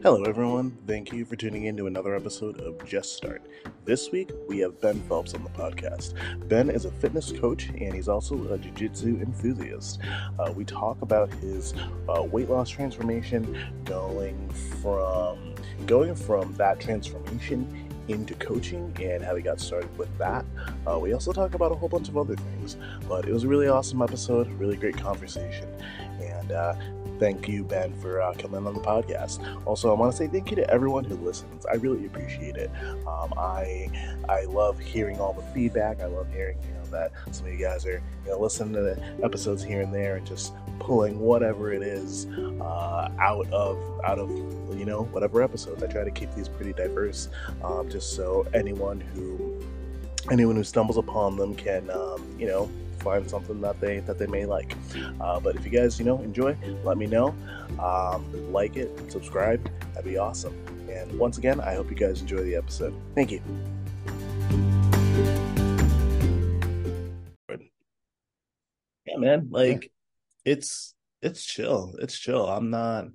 Hello, everyone. Thank you for tuning in to another episode of Just Start. This week, we have Ben Phelps on the podcast. Ben is a fitness coach and he's also a jiu jitsu enthusiast. Uh, we talk about his uh, weight loss transformation, going from going from that transformation into coaching and how he got started with that. Uh, we also talk about a whole bunch of other things, but it was a really awesome episode, really great conversation, and uh, thank you, Ben, for uh, coming on the podcast. Also, I want to say thank you to everyone who listens. I really appreciate it. Um, I I love hearing all the feedback. I love hearing you know that some of you guys are you know listening to the episodes here and there and just pulling whatever it is uh, out of out of you know whatever episodes. I try to keep these pretty diverse, um, just so anyone who anyone who stumbles upon them can um, you know find something that they that they may like. Uh, but if you guys you know enjoy, let me know. Um, like it, subscribe. That'd be awesome. And once again, I hope you guys enjoy the episode. Thank you. Yeah, man. Like it's it's chill. It's chill. I'm not.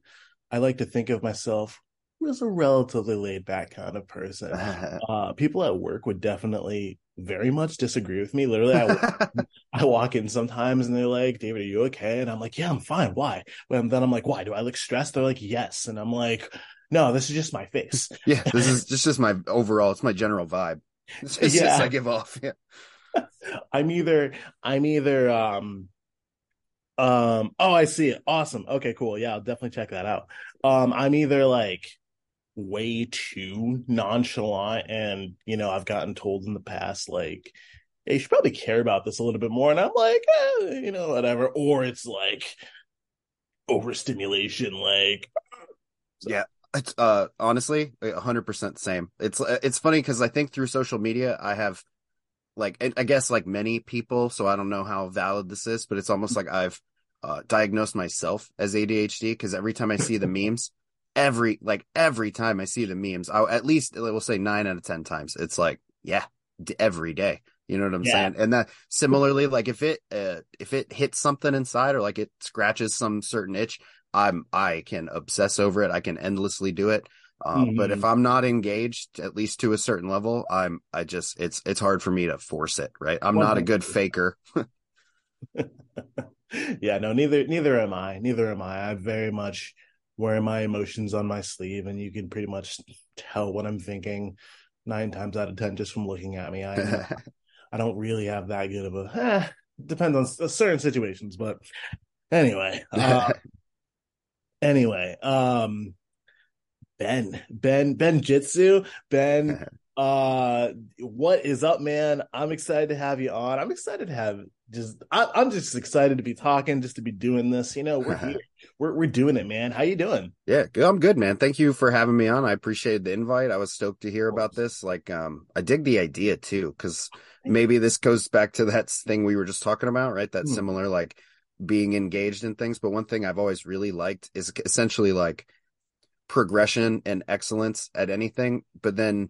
I like to think of myself as a relatively laid back kind of person. Uh, people at work would definitely very much disagree with me. Literally, I, I walk in sometimes and they're like, David, are you okay? And I'm like, yeah, I'm fine. Why? And then I'm like, why? Do I look stressed? They're like, yes. And I'm like, no, this is just my face. yeah, this is just, just my overall, it's my general vibe. It's just, Yeah. I give off. Yeah. I'm either, I'm either, um, um, oh, I see it. Awesome. Okay, cool. Yeah, I'll definitely check that out. Um, I'm either like way too nonchalant and, you know, I've gotten told in the past, like, hey, you should probably care about this a little bit more. And I'm like, eh, you know, whatever. Or it's like overstimulation, like, Yeah. It's uh honestly hundred percent the same. It's uh, it's funny because I think through social media I have like I guess like many people, so I don't know how valid this is, but it's almost like I've uh, diagnosed myself as ADHD because every time I see the memes, every like every time I see the memes, I at least we'll say nine out of ten times, it's like yeah, d- every day. You know what I'm Yeah. saying? And that similarly, like if it uh, if it hits something inside or like it scratches some certain itch, I'm I can obsess over it. I can endlessly do it. Uh, But Mhm. if I'm not engaged, at least to a certain level, I'm I just it's it's hard for me to force it. Right? I'm not a good faker. yeah, no, neither neither am I. Neither am I. I very much wear my emotions on my sleeve, and you can pretty much tell what I'm thinking nine times out of ten just from looking at me. I I don't really have that good of a. Eh, depends on certain situations, but anyway. Uh, anyway, um, Ben, Ben, Ben Jitsu, Ben. Uh, what is up, man? I'm excited to have you on. I'm excited to have just. I, I'm just excited to be talking, just to be doing this. You know, we're here. We're we're doing it, man. How you doing? Yeah, good. I'm good, man. Thank you for having me on. I appreciated the invite. I was stoked to hear about this. Like, um, I dig the idea too, because maybe this goes back to that thing we were just talking about, right? That Hmm. similar, like, being engaged in things. But one thing I've always really liked is essentially like progression and excellence at anything. But then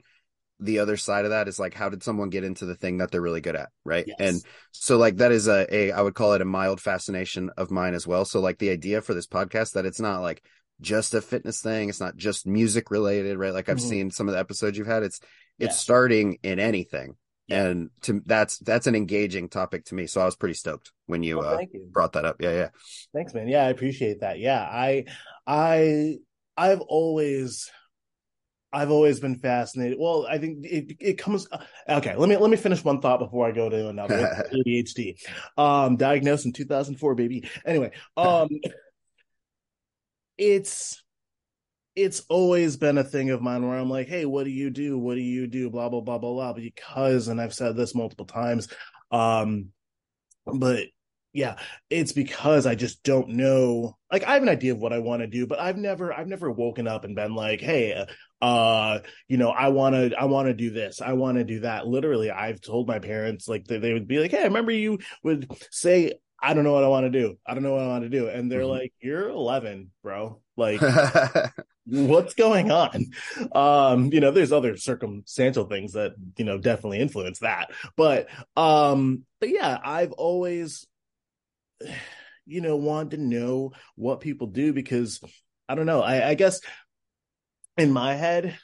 the other side of that is like, how did someone get into the thing that they're really good at, right? Yes. And so like that is a, a I would call it a mild fascination of mine as well. So like the idea for this podcast that it's not like just a fitness thing, it's not just music related, right? Like I've Mhm. seen some of the episodes you've had. It's it's Yeah. starting in anything. Yeah. And to that's that's an engaging topic to me. So I was pretty stoked when you Oh, uh you. brought that up. Yeah, yeah. Thanks, man. Yeah, I appreciate that. Yeah, I, I, I've always, I've always been fascinated. Well, I think it it comes. Okay, let me let me finish one thought before I go to another. ADHD, um, diagnosed in 2004, baby. Anyway, um, it's it's always been a thing of mine where I'm like, hey, what do you do? What do you do? Blah blah blah blah blah. Because, and I've said this multiple times, um, but yeah, it's because I just don't know. Like, I have an idea of what I want to do, but I've never, I've never woken up and been like, hey, uh, you know, I want to, I want to do this, I want to do that. Literally, I've told my parents, like, they, they would be like, hey, I remember you would say, I don't know what I want to do. I don't know what I want to do. And they're Mhm. like, you're 11, bro. Like, what's going on um you know there's other circumstantial things that you know definitely influence that but um but yeah i've always you know wanted to know what people do because i don't know i i guess in my head,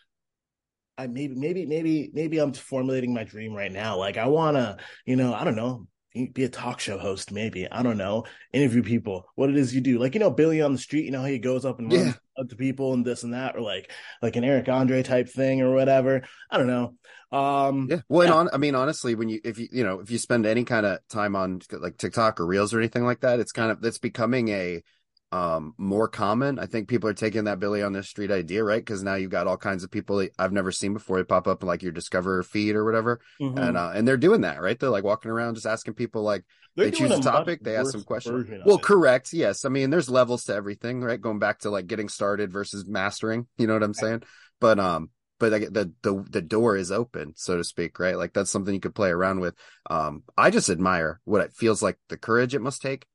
I maybe maybe maybe maybe I'm formulating my dream right now. Like I want to, you know, I don't know, be a talk show host, maybe. I don't know. Interview people, what it is you do. Like, you know, Billy on the street, you know how he goes up and runs Yeah. up to people and this and that, or like like an Eric Andre type thing or whatever. I don't know. Um Yeah. Well, and Yeah. on, I mean, honestly, when you, if you, you know, if you spend any kind of time on like TikTok or Reels or anything like that, it's kind of, it's becoming a, um, more common. I think people are taking that Billy on the street idea, right? Because now you've got all kinds of people that I've never seen before. They pop up in like your Discover feed or whatever. mhm. And, uh, and they're doing that, right? They're like walking around just asking people like, They're they choose a topic, they ask some questions. Well, it. correct. Yes. I mean, there's levels to everything, right? Going back to like getting started versus mastering, you know what I'm saying? But, um, but the, the, the door is open, so to speak, right? Like that's something you could play around with. Um, I just admire what it feels like the courage it must take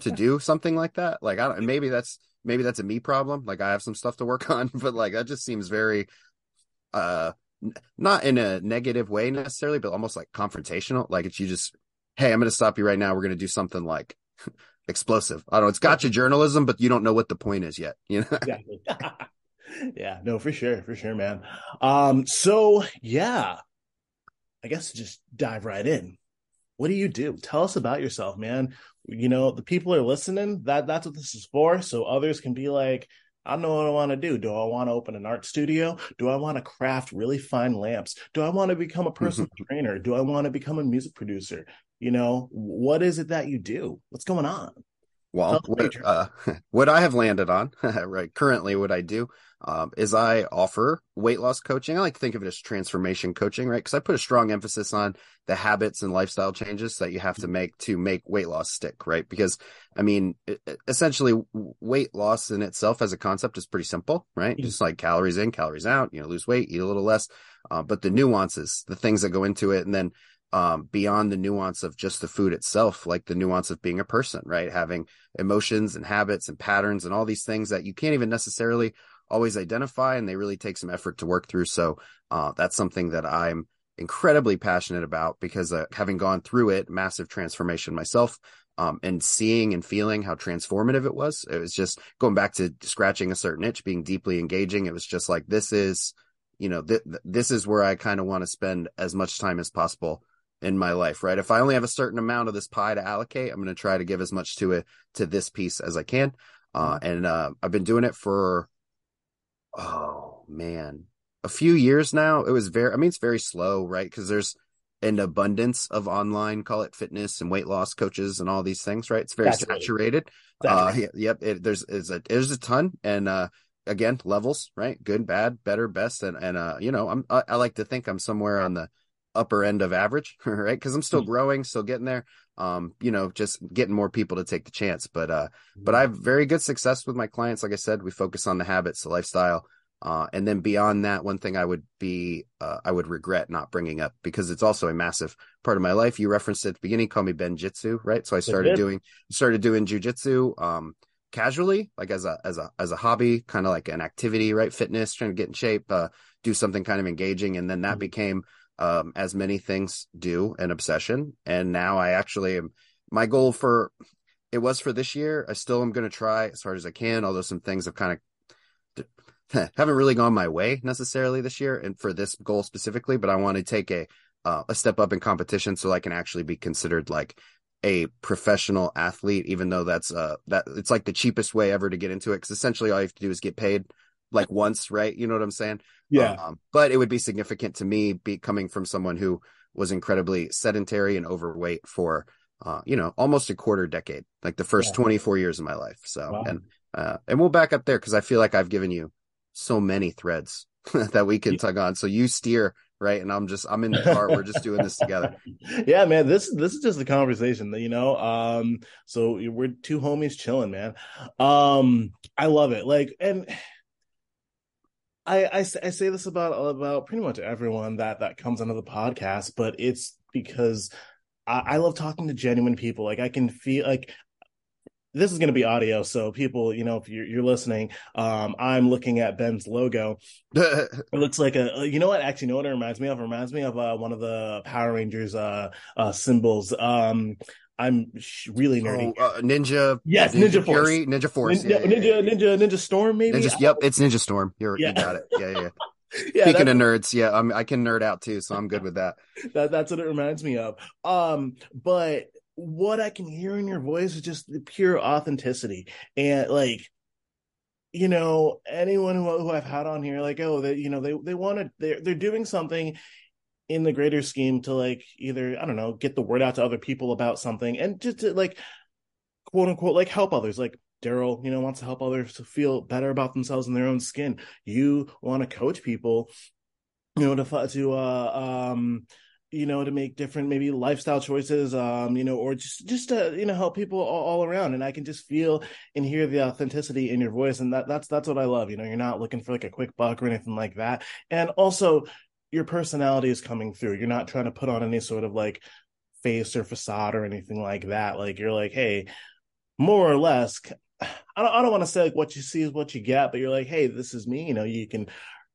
to do something like that. Like, I don't, maybe that's, maybe that's a me problem. Like I have some stuff to work on, but like that just seems very, uh, n- not in a negative way necessarily, but almost like confrontational. Like it's you just, hey, I'm going to stop you right now. We're going to do something like explosive. I don't know. It's gotcha journalism, but you don't know what the point is yet. You know? exactly. yeah, no, for sure, for sure, man. Um, so yeah, I guess just dive right in. What do you do? Tell us about yourself, man. You know, the people are listening. That that's what this is for. So others can be like, I don't know what I want to do. Do I want to open an art studio? Do I want to craft really fine lamps? Do I want to become a personal trainer? Do I want to become a music producer? You know, what is it that you do? What's going on? Well, what, uh, what I have landed on, right, currently what I do, um, is I offer weight loss coaching. I like to think of it as transformation coaching, right? Because I put a strong emphasis on the habits and lifestyle changes that you have to make to make weight loss stick, right? Because, I mean, essentially, weight loss in itself as a concept is pretty simple, right? Mhm. Just like calories in, calories out, you know, lose weight, eat a little less. Uh, but the nuances, the things that go into it, and then um, beyond the nuance of just the food itself, like the nuance of being a person, right? Having emotions and habits and patterns and all these things that you can't even necessarily always identify and they really take some effort to work through. So, uh, that's something that I'm incredibly passionate about because, uh, having gone through it, massive transformation myself, um, and seeing and feeling how transformative it was. It was just going back to scratching a certain itch, being deeply engaging. It was just like, this is, you know, th- th- this is where I kind of want to spend as much time as possible in my life, right? If I only have a certain amount of this pie to allocate, I'm going to try to give as much to it to this piece as I can. Uh, and uh, I've been doing it for oh man, a few years now. It was very, I mean, it's very slow, right? Because there's an abundance of online, call it fitness and weight loss coaches and all these things, right? It's very Saturated. Uh, yeah, yep. It, there's is a there's a ton, and uh, again, levels, right? Good, bad, better, best, and and uh, you know, I'm I, I like to think I'm somewhere on the upper end of average, right? Because I'm still Mhm. growing, still getting there. Um, you know, just getting more people to take the chance. But uh, Mm-hmm. but I have very good success with my clients. Like I said, we focus on the habits, the lifestyle. Uh, and then beyond that, one thing I would be, uh, I would regret not bringing up because it's also a massive part of my life. You referenced it at the beginning, call me Ben Jitsu, right? So I started doing, started doing jujitsu, um, casually, like as a, as a, as a hobby, kind of like an activity, right? Fitness, trying to get in shape, uh, do something kind of engaging. And then that Mhm. became, um, as many things do, an obsession. And now I actually am, my goal for, it was for this year. I still am going to try as hard as I can, although some things have kind of haven't really gone my way necessarily this year and for this goal specifically, but I want to take a uh, a step up in competition so I can actually be considered like a professional athlete, even though that's uh that it's like the cheapest way ever to get into it because essentially all you have to do is get paid like once, right? You know what I'm saying? yeah. Um, but it would be significant to me be coming from someone who was incredibly sedentary and overweight for uh, you know, almost a quarter decade, like the first Yeah. 24 years of my life. So, Wow. and, uh, and we'll back up there because I feel like I've given you so many threads that we can Yeah. tug on. So you steer, right? And I'm just, I'm in the car. We're just doing this together. yeah man this this is just a conversation you know um so we're two homies chilling man um i love it like and I, I I say this about about pretty much everyone that that comes onto the podcast but it's because I, I love talking to genuine people. Like i can feel like this is going to be audio so people you know if you're, you're listening um i'm looking at ben's logo. It looks like a you know what? Actually you know what it reminds me of? It reminds me of uh, one of the power rangers uh uh symbols. Um I'm really nerdy. Oh, uh, Ninja. Yes, Ninja Force. Fury, Ninja Force. Ninja, yeah, yeah, yeah. Ninja, Ninja, Ninja Storm, maybe. Ninja, yep, it's Ninja Storm. You're. You got it. Yeah, yeah. yeah. Speaking of nerds, yeah, I'm, I can nerd out too, so I'm good with that. that, that's what it reminds me of. Um, but what I can hear in your voice is just the pure authenticity, and like, you know, anyone who, who I've had on here, like, oh, they, you know, they they want to, they're they're doing something in the greater scheme to like either I don't know, get the word out to other people about something, and just to like, quote unquote, like help others, like. Daryl, you know, wants to help others to feel better about themselves in their own skin. You want to coach people, you know, to to uh um you know to make different maybe lifestyle choices um you know or just just to you know help people all, all around and i can just feel and hear the authenticity in your voice and that that's that's what i love you know you're not looking for like a quick buck or anything like that and also your personality is coming through you're not trying to put on any sort of like face or facade or anything like that like you're like hey more or less i don't, I don't want to say like what you see is what you get but you're like hey this is me you know you can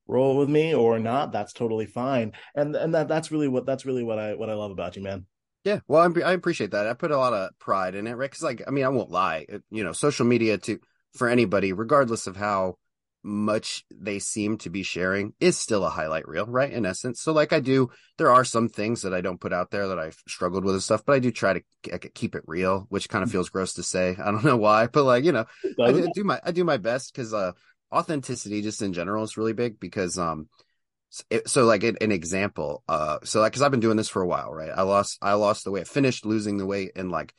roll with me or not that's totally fine and and that that's really what that's really what i what i love about you man Yeah, well, I'm, I appreciate that. I put a lot of pride in it, right? Because, like, I mean, I won't lie. You know, social media to for anybody, regardless of how much they seem to be sharing, is still a highlight reel, right? In essence, so like I do, there are some things that I don't put out there that I've struggled with and stuff, but I do try to keep it real, which kind of feels gross to say. I don't know why, but like, you know, I do, do my I do my best because uh authenticity just in general is really big because um it, so like an, an example uh so like because I've been doing this for a while right I lost I lost the weight I finished losing the weight in like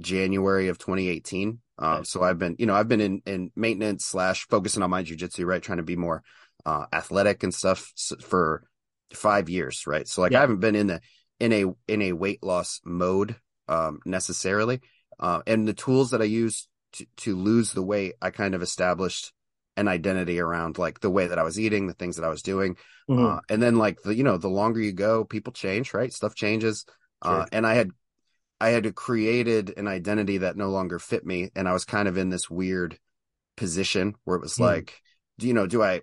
January of 2018 um Right. so I've been you know I've been in in maintenance slash focusing on my jujitsu right trying to be more uh athletic and stuff for five years right so like Yeah. I haven't been in the in a in a weight loss mode um necessarily uh and the tools that I use to, to lose the weight, I kind of established an identity around like the way that I was eating, the things that I was doing. Mhm. Uh, and then like the, you know, the longer you go, people change, right? Stuff changes. Uh, and I had, I had created an identity that no longer fit me. And I was kind of in this weird position where it was Hmm. like, do you know, do I,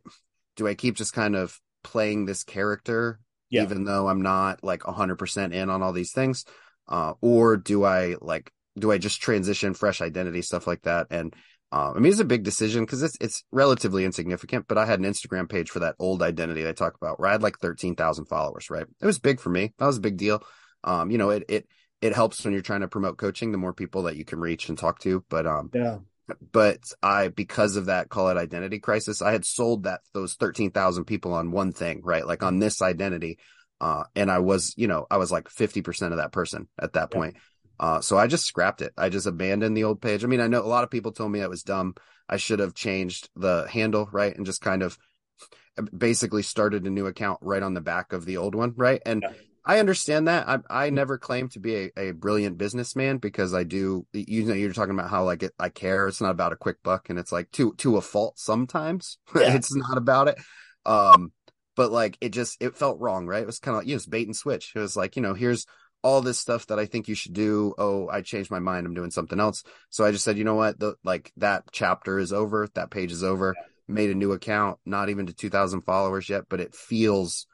do I keep just kind of playing this character, Yeah. even though I'm not like hundred percent in on all these things? Uh, or do I like, do I just transition fresh identity, stuff like that? And, uh, I mean, it's a big decision because it's, it's relatively insignificant, but I had an Instagram page for that old identity that I talk about where I had like 13,000 followers, right? It was big for me. That was a big deal. Um, you know, it, it, it helps when you're trying to promote coaching, the more people that you can reach and talk to. But, um, yeah but I, because of that, call it identity crisis, I had sold that, those 13,000 people on one thing, right? Like on this identity. Uh, and I was, you know, I was like 50% of that person at that Yeah. point. Uh, so I just scrapped it. I just abandoned the old page. I mean, I know a lot of people told me it was dumb. I should have changed the handle, right? And just kind of basically started a new account right on the back of the old one, right? And Yeah. I understand that. I I never claim to be a, a brilliant businessman because I do. You know, you're talking about how like it, I care. It's not about a quick buck, and it's like to to a fault sometimes. Yeah. it's not about it. Um, but like it just it felt wrong, right? It was kind of like you know, it's bait and switch. It was like you know, here's all this stuff that I think you should do. Oh, I changed my mind. I'm doing something else. So I just said, you know what? The like that chapter is over. That page is over. Made a new account, not even to 2,000 followers yet, but it feels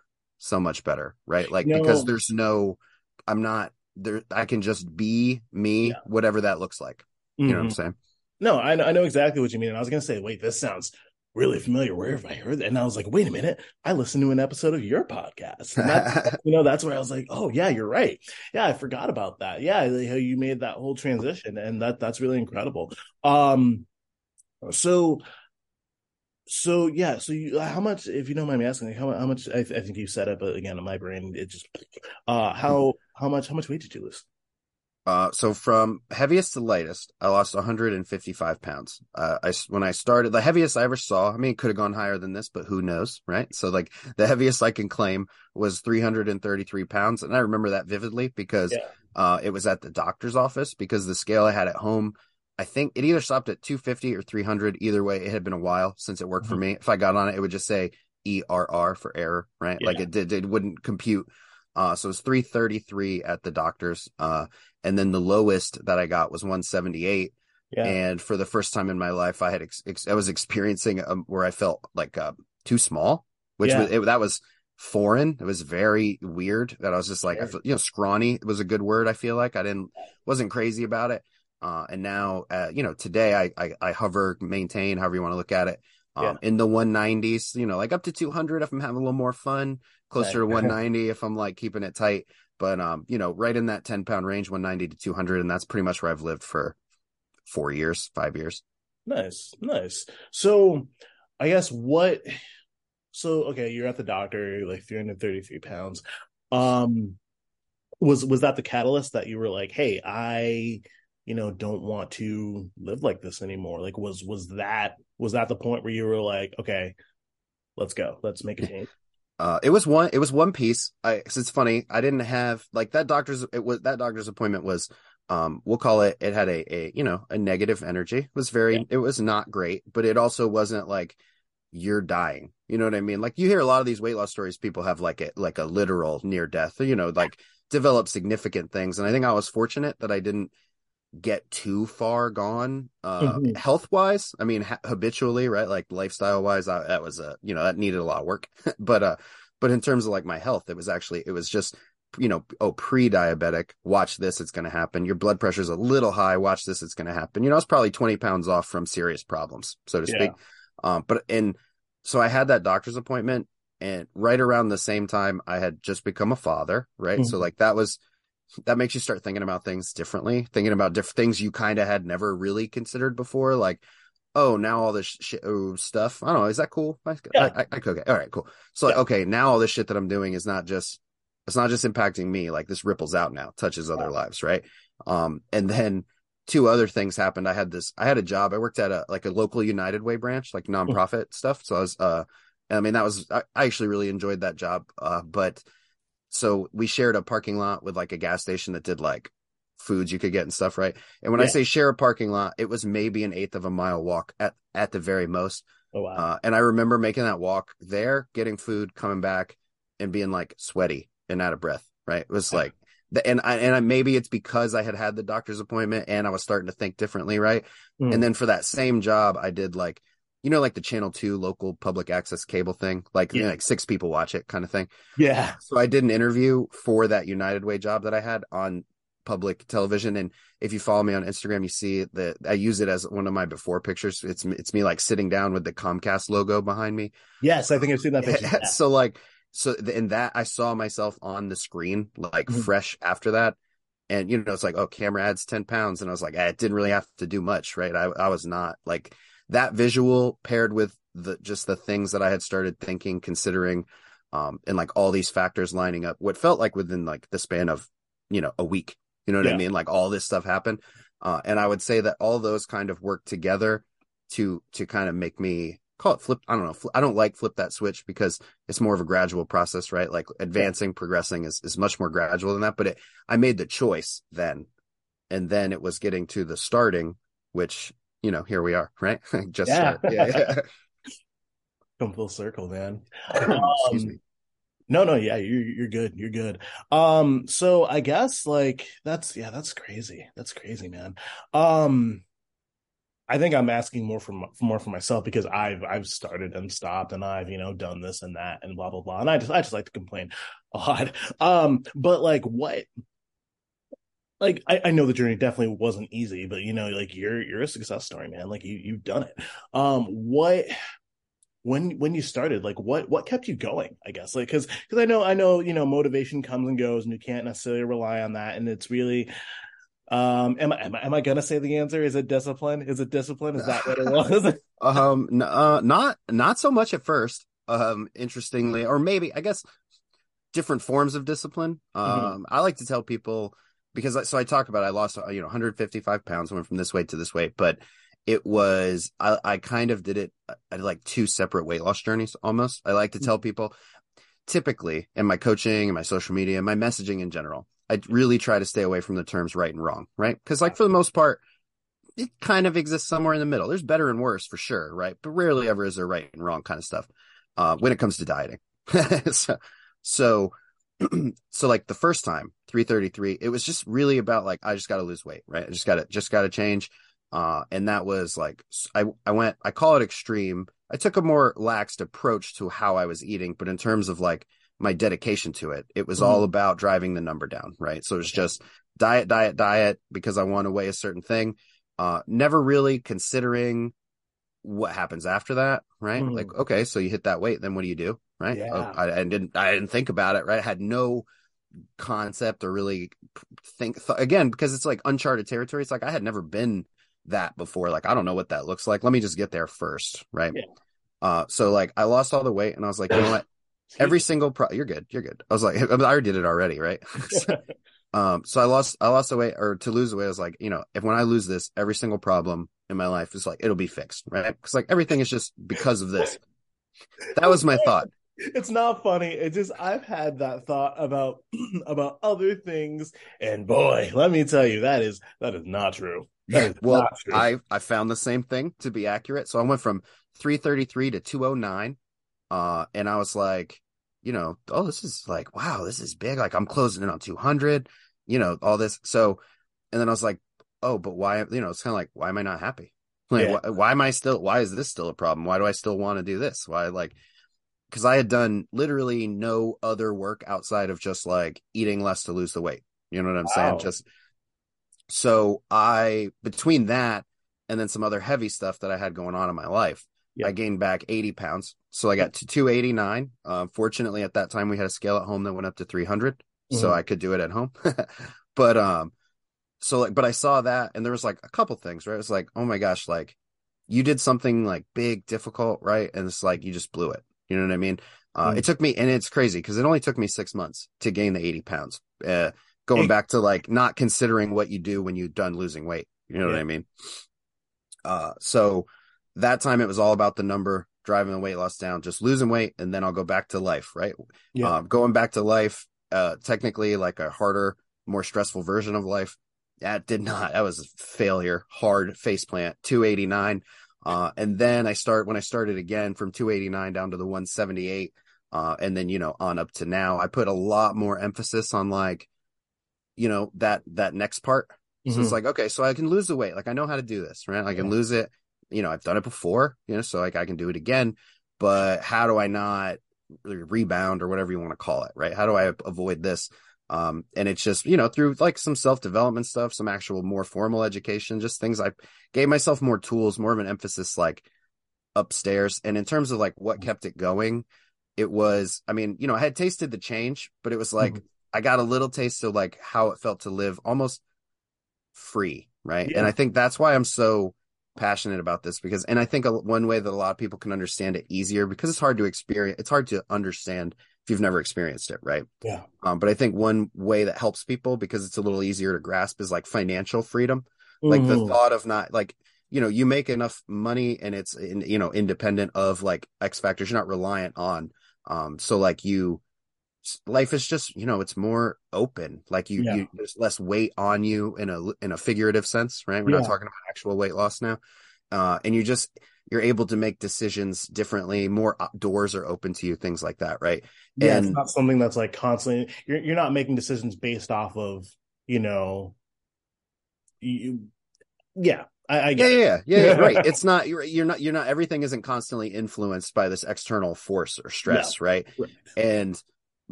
so much better, right? Like No. because there's no, I'm not there. I can just be me, Yeah. whatever that looks like. You know what I'm Mhm. saying? no I know, I know exactly what you mean and i was gonna say wait this sounds really familiar where have i heard that and i was like wait a minute i listened to an episode of your podcast and that's you know that's where i was like oh yeah you're right yeah i forgot about that yeah how you made that whole transition and that that's really incredible um so so yeah so you how much if you don't mind me asking like, how, how much I, I think you said it but again in my brain it just uh how how much how much weight did you lose Uh, so from heaviest to lightest, I lost 155 pounds. Uh, I, when I started, the heaviest I ever saw, I mean, it could have gone higher than this, but who knows, right? So like the heaviest I can claim was 333 pounds. And I remember that vividly because, Yeah. uh, it was at the doctor's office because the scale I had at home, I think it either stopped at 250 or 300. Either way, it had been a while since it worked for Mhm. me. If I got on it, it would just say ERR for error, right? Like it did, it wouldn't compute. Uh, so it was 333 at the doctor's. Uh, and then the lowest that I got was 178. yeah And for the first time in my life, I had ex- ex- I was experiencing um, where I felt like uh, too small, which Yeah. was it, that was foreign. It was very weird that I was just like, Sure. you know, scrawny was a good word. I feel like I didn't, wasn't crazy about it. Uh, and now, uh, you know, today I, I, I hover, maintain, however you want to look at it, um, Yeah. in the 190s, you know, like up to 200 if I'm having a little more fun, closer to 190 if I'm like keeping it tight. But, um, you know, right in that 10 pound range, 190 to 200. And that's pretty much where I've lived for four years, five years. Nice, nice. So, I guess what? So, okay, you're at the doctor, you're like 333 pounds. Um, was was that the catalyst that you were like, hey, I, you know, don't want to live like this anymore? Like, was was that was that the point where you were like, okay, let's go, let's make a change? Uh, it was one, it was one piece. i it's funny. I didn't have like that doctor's, it was, that doctor's appointment was, um, we'll call it, it had a, a, you know, a negative energy. It was very, Yeah. it was not great, but it also wasn't like you're dying. You know what I mean? Like you hear a lot of these weight loss stories, people have like a, like a literal near death, you know, like develop significant things. And I think I was fortunate that I didn't get too far gone uh Mhm. health wise i mean ha- habitually right like lifestyle wise I, that was a you know that needed a lot of work but uh but in terms of like my health it was actually it was just you know oh pre-diabetic watch this it's going to happen your blood pressure's a little high watch this it's going to happen you know i was probably 20 pounds off from serious problems so to Yeah. speak um but and so i had that doctor's appointment and right around the same time i had just become a father right so Mhm. like that was that makes you start thinking about things differently, thinking about different things you kind of had never really considered before. Like, oh, now all this shit, oh, stuff. I don't know. Is that cool? I, Yeah. I, I, I okay. All right, cool. So like, Yeah. okay, now all this shit that I'm doing is not just, it's not just impacting me. Like this ripples out now, touches other lives. Right. Um, and then two other things happened. I had this, I had a job. I worked at a, like a local United Way branch, like nonprofit stuff. So I was, uh, I mean, that was, I, I actually really enjoyed that job. Uh, but so we shared a parking lot with like a gas station that did like foods you could get and stuff, right? And when I say share a parking lot, it was maybe an eighth of a mile walk at at the very most. Oh wow, Uh, and I remember making that walk there, getting food, coming back, and being like sweaty and out of breath. Right? It was Yeah. like, the, and I and I, maybe it's because I had had the doctor's appointment and I was starting to think differently, right? Mm. And then for that same job, I did like, you know, like the Channel Two local public access cable thing, like you know, like six people watch it kind of thing. yeah, So I did an interview for that United Way job that I had on public television. And if you follow me on Instagram, you see that I use it as one of my before pictures. It's it's me like sitting down with the Comcast logo behind me. yes, I think I've seen that picture. Yeah. so like so in that I saw myself on the screen like Mhm. fresh after that. And you know, it's like, oh, camera adds 10 pounds. And I was like, eh, it didn't really have to do much, right? I I was not like that visual paired with the just the things that I had started thinking, considering um and like all these factors lining up, what felt like within like the span of, you know, a week. You know what Yeah. I mean? Like all this stuff happened. Uh and I would say that all those kind of work together to to kind of make me call it flip i don't know i don't like flip that switch because it's more of a gradual process right like advancing progressing is, is much more gradual than that but it, i made the choice then and then it was getting to the starting which you know here we are right just Yeah. start. yeah, yeah. Come full circle, man. excuse Um, me No, no, yeah, you're you're good. You're good. Um, so I guess like that's yeah, that's crazy. That's crazy, man. Um, I think I'm asking more for more for myself because I've I've started and stopped and I've you know done this and that and blah blah blah and I just I just like to complain a lot. Um, but like what? Like I, I know the journey definitely wasn't easy, but you know, like you're you're a success story, man. Like you you've done it. Um, what? when when you started like what what kept you going i guess like because because i know i know you know motivation comes and goes and you can't necessarily rely on that and it's really um am i am i, am I gonna say the answer is it discipline is it discipline is that what it was um n- uh not not so much at first um interestingly or maybe i guess different forms of discipline um Mhm. i like to tell people because I- so i talk about i lost uh, you know 155 pounds went from this weight to this weight but it was i i kind of did it uh, i did like two separate weight loss journeys almost i like to tell people typically in my coaching and my social media and my messaging in general i really try to stay away from the terms right and wrong right because like for the most part it kind of exists somewhere in the middle. There's better and worse for sure, right? But rarely ever is there right and wrong kind of stuff uh, when it comes to dieting. so, so, so like the first time, 333, it was just really about like I just got to lose weight, right? I just got to just got to change. Uh, and that was like I I went I call it extreme. I took a more laxed approach to how I was eating, but in terms of like my dedication to it. It was Mhm. all about driving the number down, right? So it was just diet, diet, diet because I want to weigh a certain thing. Uh, never really considering what happens after that, right? Mhm. Like, okay, so you hit that weight, then what do you do, right? Yeah. Oh, I, I didn't, I didn't think about it, right? I had no concept or really think th- again because it's like uncharted territory. It's like I had never been that before. Like I don't know what that looks like. Let me just get there first, right? Yeah. Uh, so like I lost all the weight, and I was like, you know what? Every single pro, you're good, you're good. I was like, I already did it already, right? um, so I lost, I lost the weight, or to lose the weight, I was like, you know, if when I lose this, every single problem in my life is like it'll be fixed, right? Because like everything is just because of this. That was my thought. It's not funny. It's just I've had that thought about about other things, and boy, let me tell you, that is that is not true. Is well, not true. I I found the same thing to be accurate. So I went from 333 to 209, uh, and I was like, you know, oh, this is like, wow, this is big. Like I'm closing in on 200, you know, all this. So, and then I was like, oh, but why? You know, it's kind of like, why am I not happy? Like, Yeah. why, why am I still? Why is this still a problem? Why do I still want to do this? Why like? Because I had done literally no other work outside of just like eating less to lose the weight. You know what I'm saying? Just so I between that and then some other heavy stuff that I had going on in my life, Yeah. I gained back 80 pounds. So I got to 289. Uh, fortunately, at that time, we had a scale at home that went up to 300, so Mhm. I could do it at home. but um, so like, but I saw that, and there was like a couple things, right? It was like, oh my gosh, like you did something like big, difficult, right? And it's like you just blew it. You know what I mean? Uh, Mm. It took me, and it's crazy because it only took me six months to gain the 80 pounds. Uh, going Hey. back to like not considering what you do when you're done losing weight. You know what I mean? Uh, so that time it was all about the number, driving the weight loss down, just losing weight, and then I'll go back to life, right? Yeah. Uh, going back to life, uh, technically like a harder, more stressful version of life. That did not, that was a failure, hard face plant, 289. Uh, and then I start, when I started again from 289 down to the 178, uh, and then, you know, on up to now, I put a lot more emphasis on like, you know, that, that next part. So Mhm. it's like, okay, so I can lose the weight. Like I know how to do this, right? I can Yeah. lose it. You know, I've done it before, you know, so like I can do it again. But how do I not rebound or whatever you want to call it, right? How do I avoid this? Um, and it's just, you know, through like some self development stuff, some actual more formal education, just things I gave myself more tools, more of an emphasis like upstairs. And in terms of like what kept it going, it was, I mean, you know, I had tasted the change, but it was like, Mhm. I got a little taste of like how it felt to live almost free, right? Yeah. And I think that's why I'm so passionate about this because, and I think a, one way that a lot of people can understand it easier because it's hard to experience, it's hard to understand if you've never experienced it, right? Yeah. Um, but I think one way that helps people because it's a little easier to grasp is like financial freedom, like the thought of not like you know you make enough money and it's in, you know independent of like X factors, you're not reliant on. Um, so like you life is just you know it's more open like you, Yeah. you there's less weight on you in a in a figurative sense right we're not talking about actual weight loss now uh and you just you're able to make decisions differently more doors are open to you things like that right Yeah, it's not something that's like constantly. You're you're not making decisions based off of you know. You, yeah, I, I yeah yeah yeah, yeah, right it's not you're, you're not you're not everything isn't constantly influenced by this external force or stress right Right. and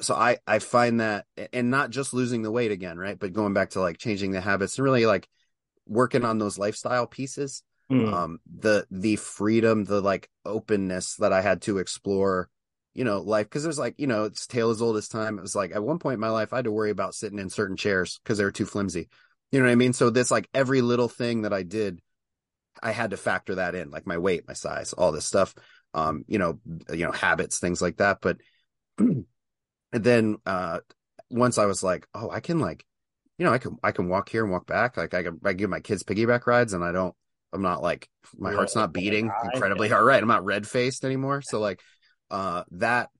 so i i find that and not just losing the weight again right but going back to like changing the habits and really like working on those lifestyle pieces Mm. um the the freedom the like openness that i had to explore you know life because there's like you know it's tale as old as time. It was like at one point in my life i had to worry about sitting in certain chairs because they were too flimsy. You know what i mean? So this like every little thing that i did i had to factor that in like my weight my size all this stuff um you know you know habits things like that. But then uh once i was like oh i can like you know i can i can walk here and walk back. Like i can I give my kids piggyback rides and i don't i'm not like my heart's not beating incredibly. Hard right i'm not red faced anymore. So like uh that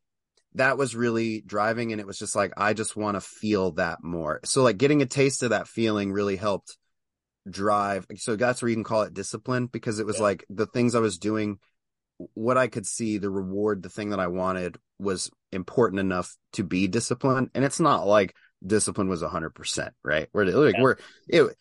that was really driving and it was just like i just want to feel that more. So like getting a taste of that feeling really helped drive so that's where you can call it discipline because it was Yeah. like the things i was doing what i could see the reward the thing that i wanted was important enough to be disciplined and it's not like discipline was 100% right? We're like Yeah. we're it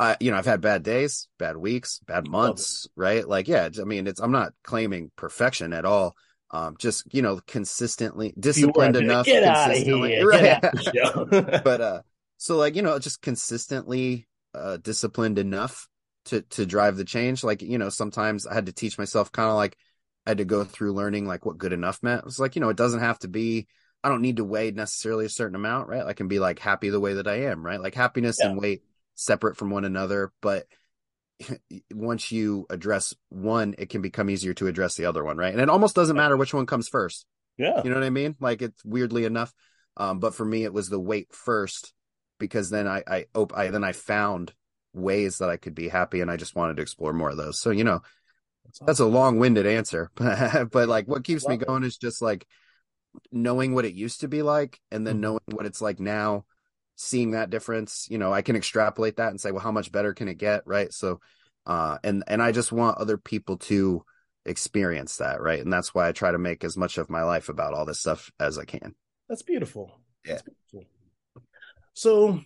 I, you know, I've had bad days, bad weeks, bad months, right? Like, yeah, I mean, it's, I'm not claiming perfection at all, um, just you know, consistently disciplined enough, Get out of here. right? Get out of but uh, so like you know, just consistently uh, disciplined enough to to drive the change. Like you know, sometimes I had to teach myself kind of like I had to go through learning like what good enough meant. It was like you know, it doesn't have to be. I don't need to weigh necessarily a certain amount, right? I can be like happy the way that I am, right? Like happiness Yeah. and weight separate from one another, but once you address one, it can become easier to address the other one, right? And it almost doesn't matter which one comes first. yeah. You know what I mean? Like it's weirdly enough. Um, but for me, it was the weight first because then I, I, op- I, then I found ways that I could be happy and I just wanted to explore more of those. So, you know, that's a long winded answer, but like what keeps me going is just like knowing what it used to be like and then Mhm. knowing what it's like now, seeing that difference, you know, I can extrapolate that and say, well, how much better can it get? Right. So, uh, and, and I just want other people to experience that. Right. And that's why I try to make as much of my life about all this stuff as I can. That's beautiful. Yeah. That's beautiful. So,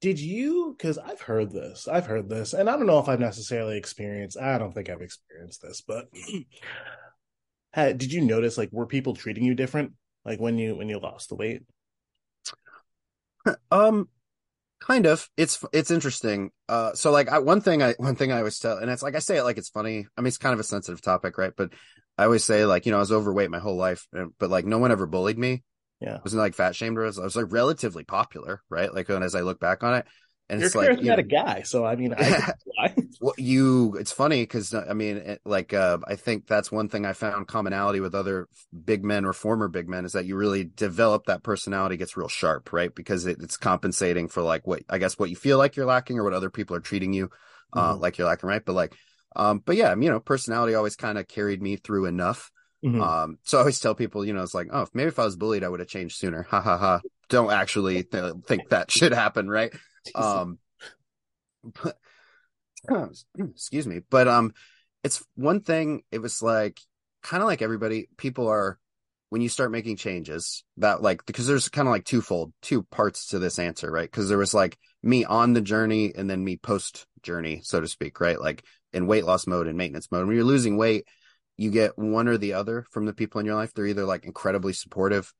did you? Because I've heard this. I've heard this, and I don't know if I've necessarily experienced. I don't think I've experienced this, but had, did you notice like were people treating you different? Like when you when you lost the weight? Um, kind of. It's it's interesting. Uh, so like I, one thing I one thing I always tell, and it's like I say it like it's funny. I mean, it's kind of a sensitive topic, right? But I always say like you know I was overweight my whole life, but like no one ever bullied me. Yeah. I wasn't like fat shamed or I was, I was like relatively popular, right? Like when as I look back on it, and You're it's a like you know, charismatic guy, so I mean, I, why? well, you it's funny because i mean it, like uh i think that's one thing i found commonality with other big men or former big men is that you really develop that personality gets real sharp right because it, it's compensating for like what i guess what you feel like you're lacking or what other people are treating you uh Mhm. like you're lacking right but like um but yeah you know personality always kind of carried me through enough Mhm. um so i always tell people you know it's like oh maybe if i was bullied i would have changed sooner ha ha ha don't actually th- think that should happen right um but excuse me but um it's one thing it was like kind of like everybody people are when you start making changes that like because there's kind of like twofold two parts to this answer right? Because there was like me on the journey and then me post journey so to speak right? Like in weight loss mode and maintenance mode. When you're losing weight you get one or the other from the people in your life. They're either like incredibly supportive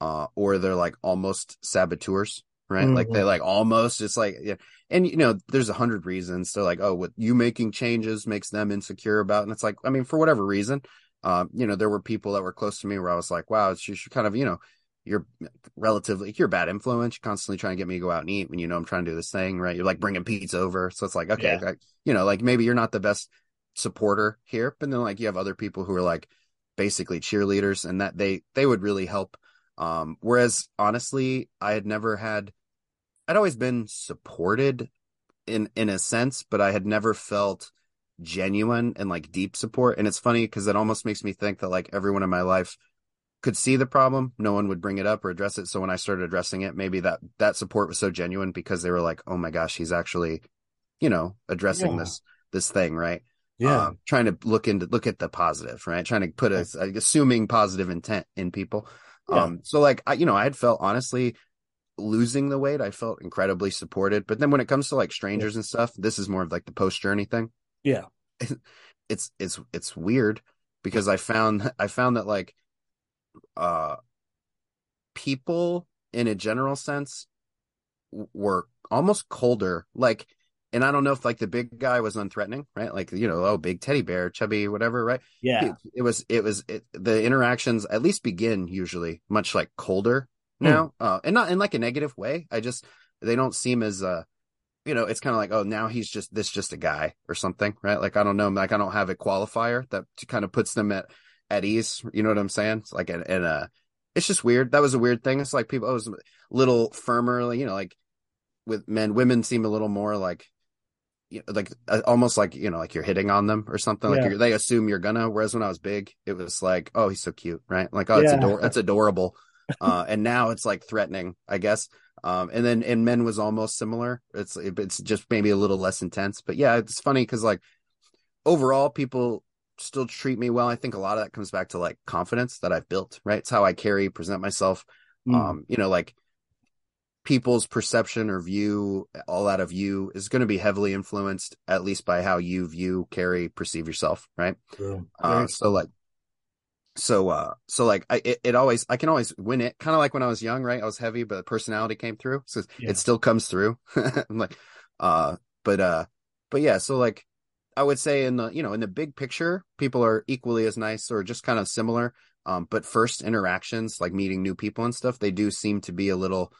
uh or they're like almost saboteurs right like Mhm. they like almost it's like yeah and you know there's a hundred reasons they're like oh what you making changes makes them insecure about and it's like i mean for whatever reason um you know there were people that were close to me where i was like wow it's just kind of you know you're relatively you're a bad influence you're constantly trying to get me to go out and eat when you know i'm trying to do this thing right you're like bringing pizza over so it's like okay Yeah. like, you know like maybe you're not the best supporter here but then like you have other people who are like basically cheerleaders and that they they would really help um whereas honestly i had never had I'd always been supported in in a sense, but I had never felt genuine and like deep support. And it's funny because it almost makes me think that like everyone in my life could see the problem, no one would bring it up or address it. So when I started addressing it, maybe that that support was so genuine because they were like, "Oh my gosh, he's actually, you know, addressing Yeah. this this thing, right?" yeah. Um, trying to look into look at the positive, right? Trying to put a like, assuming positive intent in people. Yeah. Um, so like I, you know, I had felt honestly losing the weight, I felt incredibly supported. But then when it comes to like strangers and stuff, this is more of like the post journey thing. Yeah. It's it's it's weird because I found I found that like uh people in a general sense were almost colder. Like and I don't know if like the big guy was unthreatening, right? Like, you know, oh, big teddy bear, chubby, whatever, right? yeah. it, it was it was it, the interactions at least begin usually much like colder now uh and not in like a negative way. I just they don't seem as uh you know it's kind of like oh now he's just this just a guy or something right? Like i don't know like i don't have a qualifier that kind of puts them at at ease you know what i'm saying? It's like and and uh it's just weird. That was a weird thing. It's like people oh, it was a little firmer like, you know like with men women seem a little more like you know, like uh, almost like you know like you're hitting on them or something. Like Yeah. you're, they assume you're gonna whereas when i was big it was like oh he's so cute right? Like oh it's Yeah. ador- it's adorable uh and now it's like threatening i guess. Um and then in men was almost similar. It's it's just maybe a little less intense. But yeah it's funny because like overall people still treat me well. I think a lot of that comes back to like confidence that i've built right? It's how i carry present myself Mm. um you know like people's perception or view all out of you is going to be heavily influenced at least by how you view carry perceive yourself right? True. uh so like so uh so like I it, it always I can always win it. Kind of like when I was young right? I was heavy but the personality came through. So Yeah. it still comes through. I'm like uh but uh but yeah so like I would say in the you know in the big picture people are equally as nice or just kind of similar. Um but first interactions like meeting new people and stuff they do seem to be a little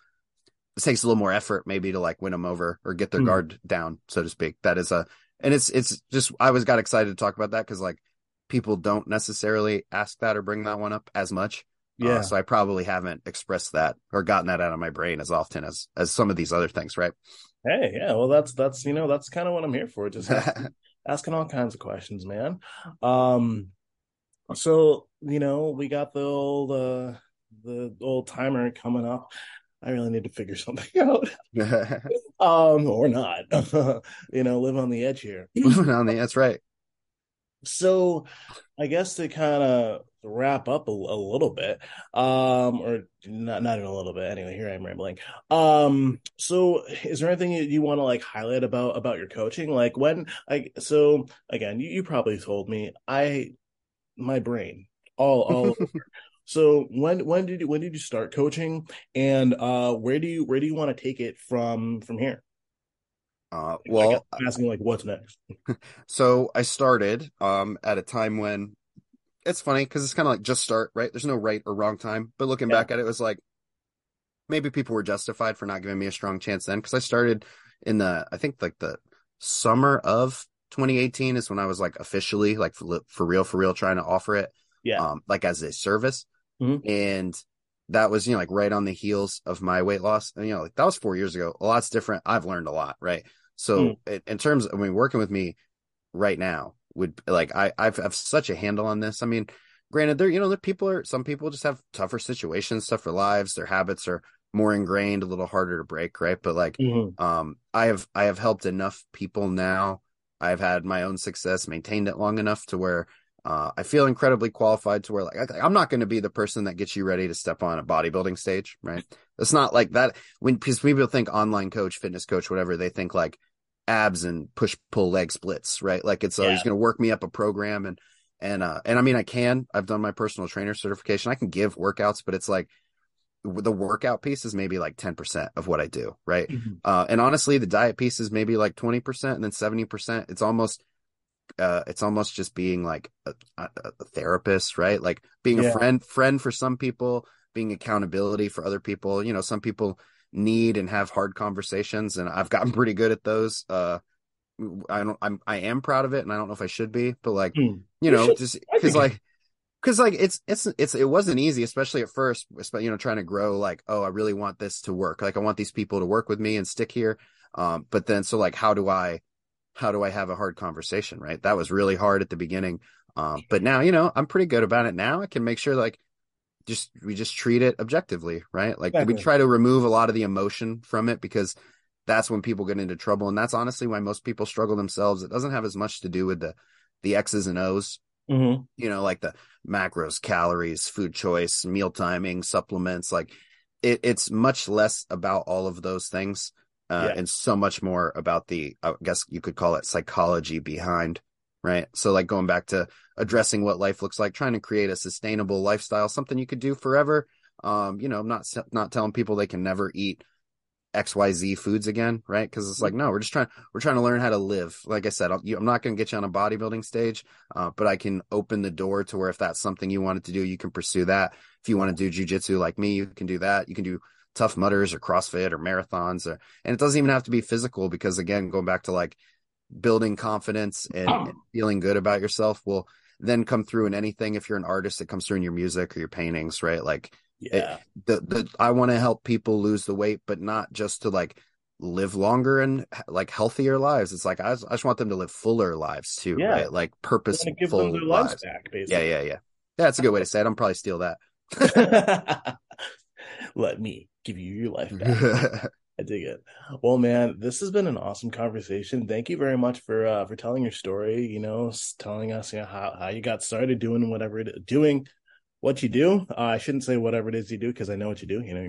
it takes a little more effort maybe to like win them over or get their Hmm. guard down so to speak. That is a and it's it's just I was got excited to talk about that because like people don't necessarily ask that or bring that one up as much. Uh, Yeah. so I probably haven't expressed that or gotten that out of my brain as often as as some of these other things, right? Hey, yeah, well, that's that's you know that's kind of what I'm here for, just asking, asking all kinds of questions, man. Um, so you know we got the old uh the old timer coming up. I really need to figure something out, um, or not. you know, live on the edge here. On the- That's right. So, I guess to kind of wrap up a, a little bit, um, or not not even a little bit. Anyway, here I am rambling. Um, so is there anything you, you want to like highlight about about your coaching? Like when I so again, you, you probably told me I my brain all all. So when when did you when did you start coaching, and uh, where do you where do you want to take it from from here? Uh, well, asking like what's next. so I started um at a time when it's funny because it's kind of like just start, right? There's no right or wrong time. But looking Yeah. back at it, it was like maybe people were justified for not giving me a strong chance then because I started in the I think like the summer of 2018 is when I was like officially like for, for real for real trying to offer it Yeah. um like as a service Mhm. and that was you know like right on the heels of my weight loss. And you know like that was four years ago. A lot's different. I've learned a lot right? So Mm. in, terms of I mean working with me right now would like I I've have such a handle on this. I mean granted there you know there people are some people just have tougher situations tougher lives. Their habits are more ingrained a little harder to break right? But like Mhm. um i have i have helped enough people now. I've had my own success maintained it long enough to where uh i feel incredibly qualified to where like I, i'm not going to be the person that gets you ready to step on a bodybuilding stage right it's not like that when because people think online coach fitness coach whatever they think like abs and push pull leg splits right like it's always Yeah. going to work me up a program and and uh and i mean i can i've done my personal trainer certification i can give workouts but it's like the workout piece is maybe like 10% of what I do, right? Mhm. Uh, and honestly, the diet piece is maybe like 20% and then 70%. It's almost, uh, it's almost just being like a, a, a therapist, right? Like being Yeah. a friend, friend for some people, being accountability for other people. You know, some people need and have hard conversations and I've gotten pretty good at those. Uh, I don't, I'm, I am proud of it and I don't know if I should be, but like, Hmm. you You know, should. just because like, because like it's it's it's it wasn't easy, especially at first. You know, trying to grow like, oh, I really want this to work. Like, I want these people to work with me and stick here. Um, but then so like, how do I, how do I have a hard conversation? Right, that was really hard at the beginning. Um, but now you know I'm pretty good about it. Now I can make sure like, just we just treat it objectively, right? Like we try to remove a lot of the emotion from it because that's when people get into trouble, and that's honestly why most people struggle themselves. It doesn't have as much to do with the the X's and O's Mhm. you know, like the macros, calories, food choice, meal timing, supplements, like it, it's much less about all of those things. Uh, Yeah. and so much more about the, I guess you could call it psychology behind, right? So like going back to addressing what life looks like, trying to create a sustainable lifestyle, something you could do forever. Um, you know, I'm not, not telling people they can never eat XYZ foods again, right? Because it's like, no, we're just trying, we're trying to learn how to live. Like I said, I'll, you, I'm not going to get you on a bodybuilding stage, uh, but I can open the door to where if that's something you wanted to do, you can pursue that. If you want to do jujitsu like me, you can do that. You can do Tough Mudders or CrossFit or marathons, or, and it doesn't even have to be physical because again, going back to like building confidence and, and feeling good about yourself will then come through in anything. If you're an artist, it comes through in your music or your paintings, right? Like Yeah. the, the I want to help people lose the weight, but not just to like live longer and like healthier lives. It's like I just, I just want them to live fuller lives too, Yeah. right? Like purposeful give them their lives lives. back, Yeah, basically. yeah, yeah. Yeah, that's a good way to say it. I'm probably steal that. Let me give you your life back. I dig it. Well, man, this has been an awesome conversation. Thank you very much for uh, for telling your story. You know, telling us you know how how you got started doing whatever it doing what you do. Uh, I shouldn't say whatever it is you do because I know what you do. You know,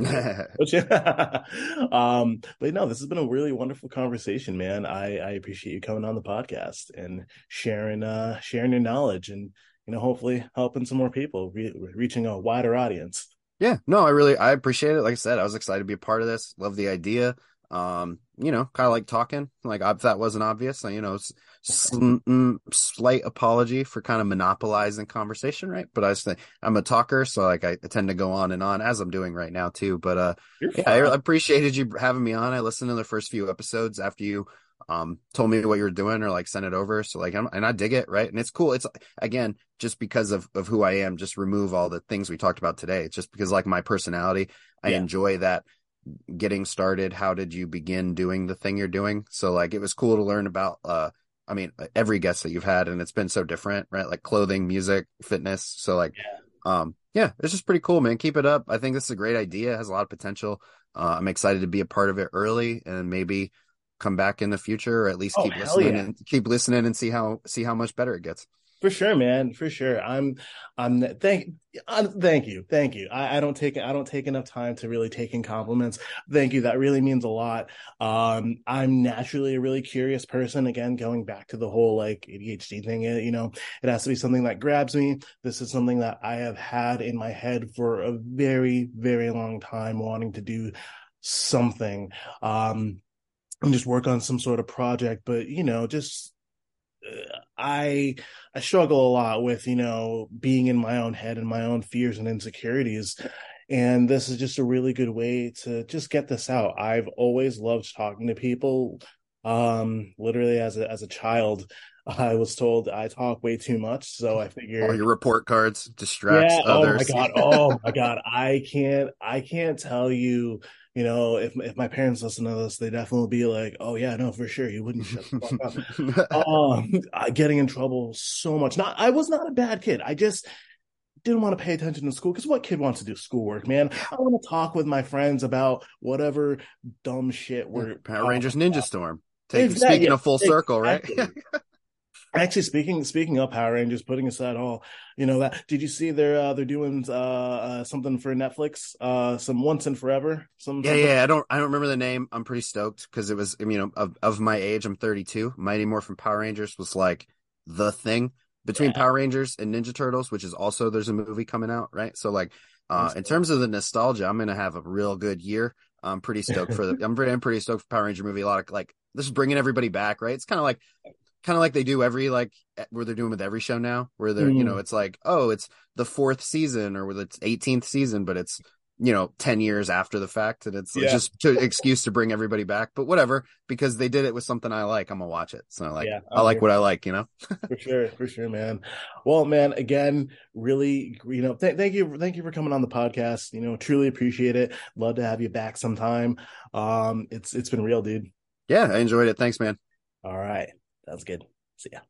you're But um, but no, this has been a really wonderful conversation, man. I, I appreciate you coming on the podcast and sharing uh sharing your knowledge and you know, hopefully helping some more people, re- reaching a wider audience. Yeah, no, I really I appreciate it. Like I said, I was excited to be a part of this. Love the idea. Um, you know, kind of like talking. Like if that wasn't obvious, you know, sl- slight apology for kind of monopolizing conversation, right? But I just think I'm a talker, so like I tend to go on and on as I'm doing right now too. But uh, yeah, I appreciated you having me on. I listened to the first few episodes after you um told me what you were doing or like sent it over so like I'm, and i dig it right and it's cool it's again just because of of who i am just remove all the things we talked about today. It's just because like my personality i yeah. enjoy that getting started. How did you begin doing the thing you're doing? So like it was cool to learn about uh i mean every guest that you've had and it's been so different right? Like clothing music fitness. So like yeah. um yeah it's just pretty cool man. Keep it up. I think this is a great idea. It has a lot of potential. Uh, i'm excited to be a part of it early and maybe come back in the future or at least oh, keep listening yeah. and keep listening and see how see how much better it gets for sure man. For sure. I'm i'm thank I'm, thank you. Thank you. I, I, don't take i don't take enough time to really take in compliments. Thank you. That really means a lot. Um i'm naturally a really curious person. Again going back to the whole like adhd thing you know it has to be something that grabs me. This is something that i have had in my head for a very very long time wanting to do something. Um and just work on some sort of project. But you know, just uh, I I struggle a lot with you know being in my own head and my own fears and insecurities. And this is just a really good way to just get this out. I've always loved talking to people. Um, literally as a as a child, I was told I talk way too much, so I figured all your report cards distract yeah, others. Oh my god! Oh my god! I can't. I can't tell you you know, if if my parents listen to this, they definitely be like, "Oh yeah, no, for sure, you wouldn't shut the fuck up." um, getting in trouble so much. Not, I was not a bad kid. I just didn't want to pay attention to school because what kid wants to do schoolwork, man? I want to talk with my friends about whatever dumb shit we're Power Rangers Ninja about. Storm. Take, exactly. Speaking of full exactly. circle, right? Actually, speaking speaking of Power Rangers, putting aside all you know that, did you see they're uh, they're doing uh, uh, something for Netflix, uh, some Once and Forever? Some yeah, yeah. I don't I don't remember the name. I'm pretty stoked because it was you know of of my age. I'm 32. Mighty Morphin Power Rangers was like the thing between yeah. Power Rangers and Ninja Turtles, which is also there's a movie coming out, right? So like, uh, in terms of the nostalgia, I'm gonna have a real good year. I'm pretty stoked for the. I'm pretty, I'm pretty stoked for Power Ranger movie. A lot of like this is bringing everybody back, right? It's kind of like kind of like they do every like where they're doing with every show now where they're mm. you know mm. it's like oh it's the fourth season or with it's 18th season but it's you know 10 years after the fact and it's yeah. just to excuse to bring everybody back but whatever because they did it with something i like i'm gonna watch it so like yeah, i like what i like you know? For sure for sure man. Well man again really you know th- thank you thank you for coming on the podcast you know truly appreciate it. Love to have you back sometime. Um it's it's been real dude. Yeah i enjoyed it. Thanks man. All right Sounds good. See ya.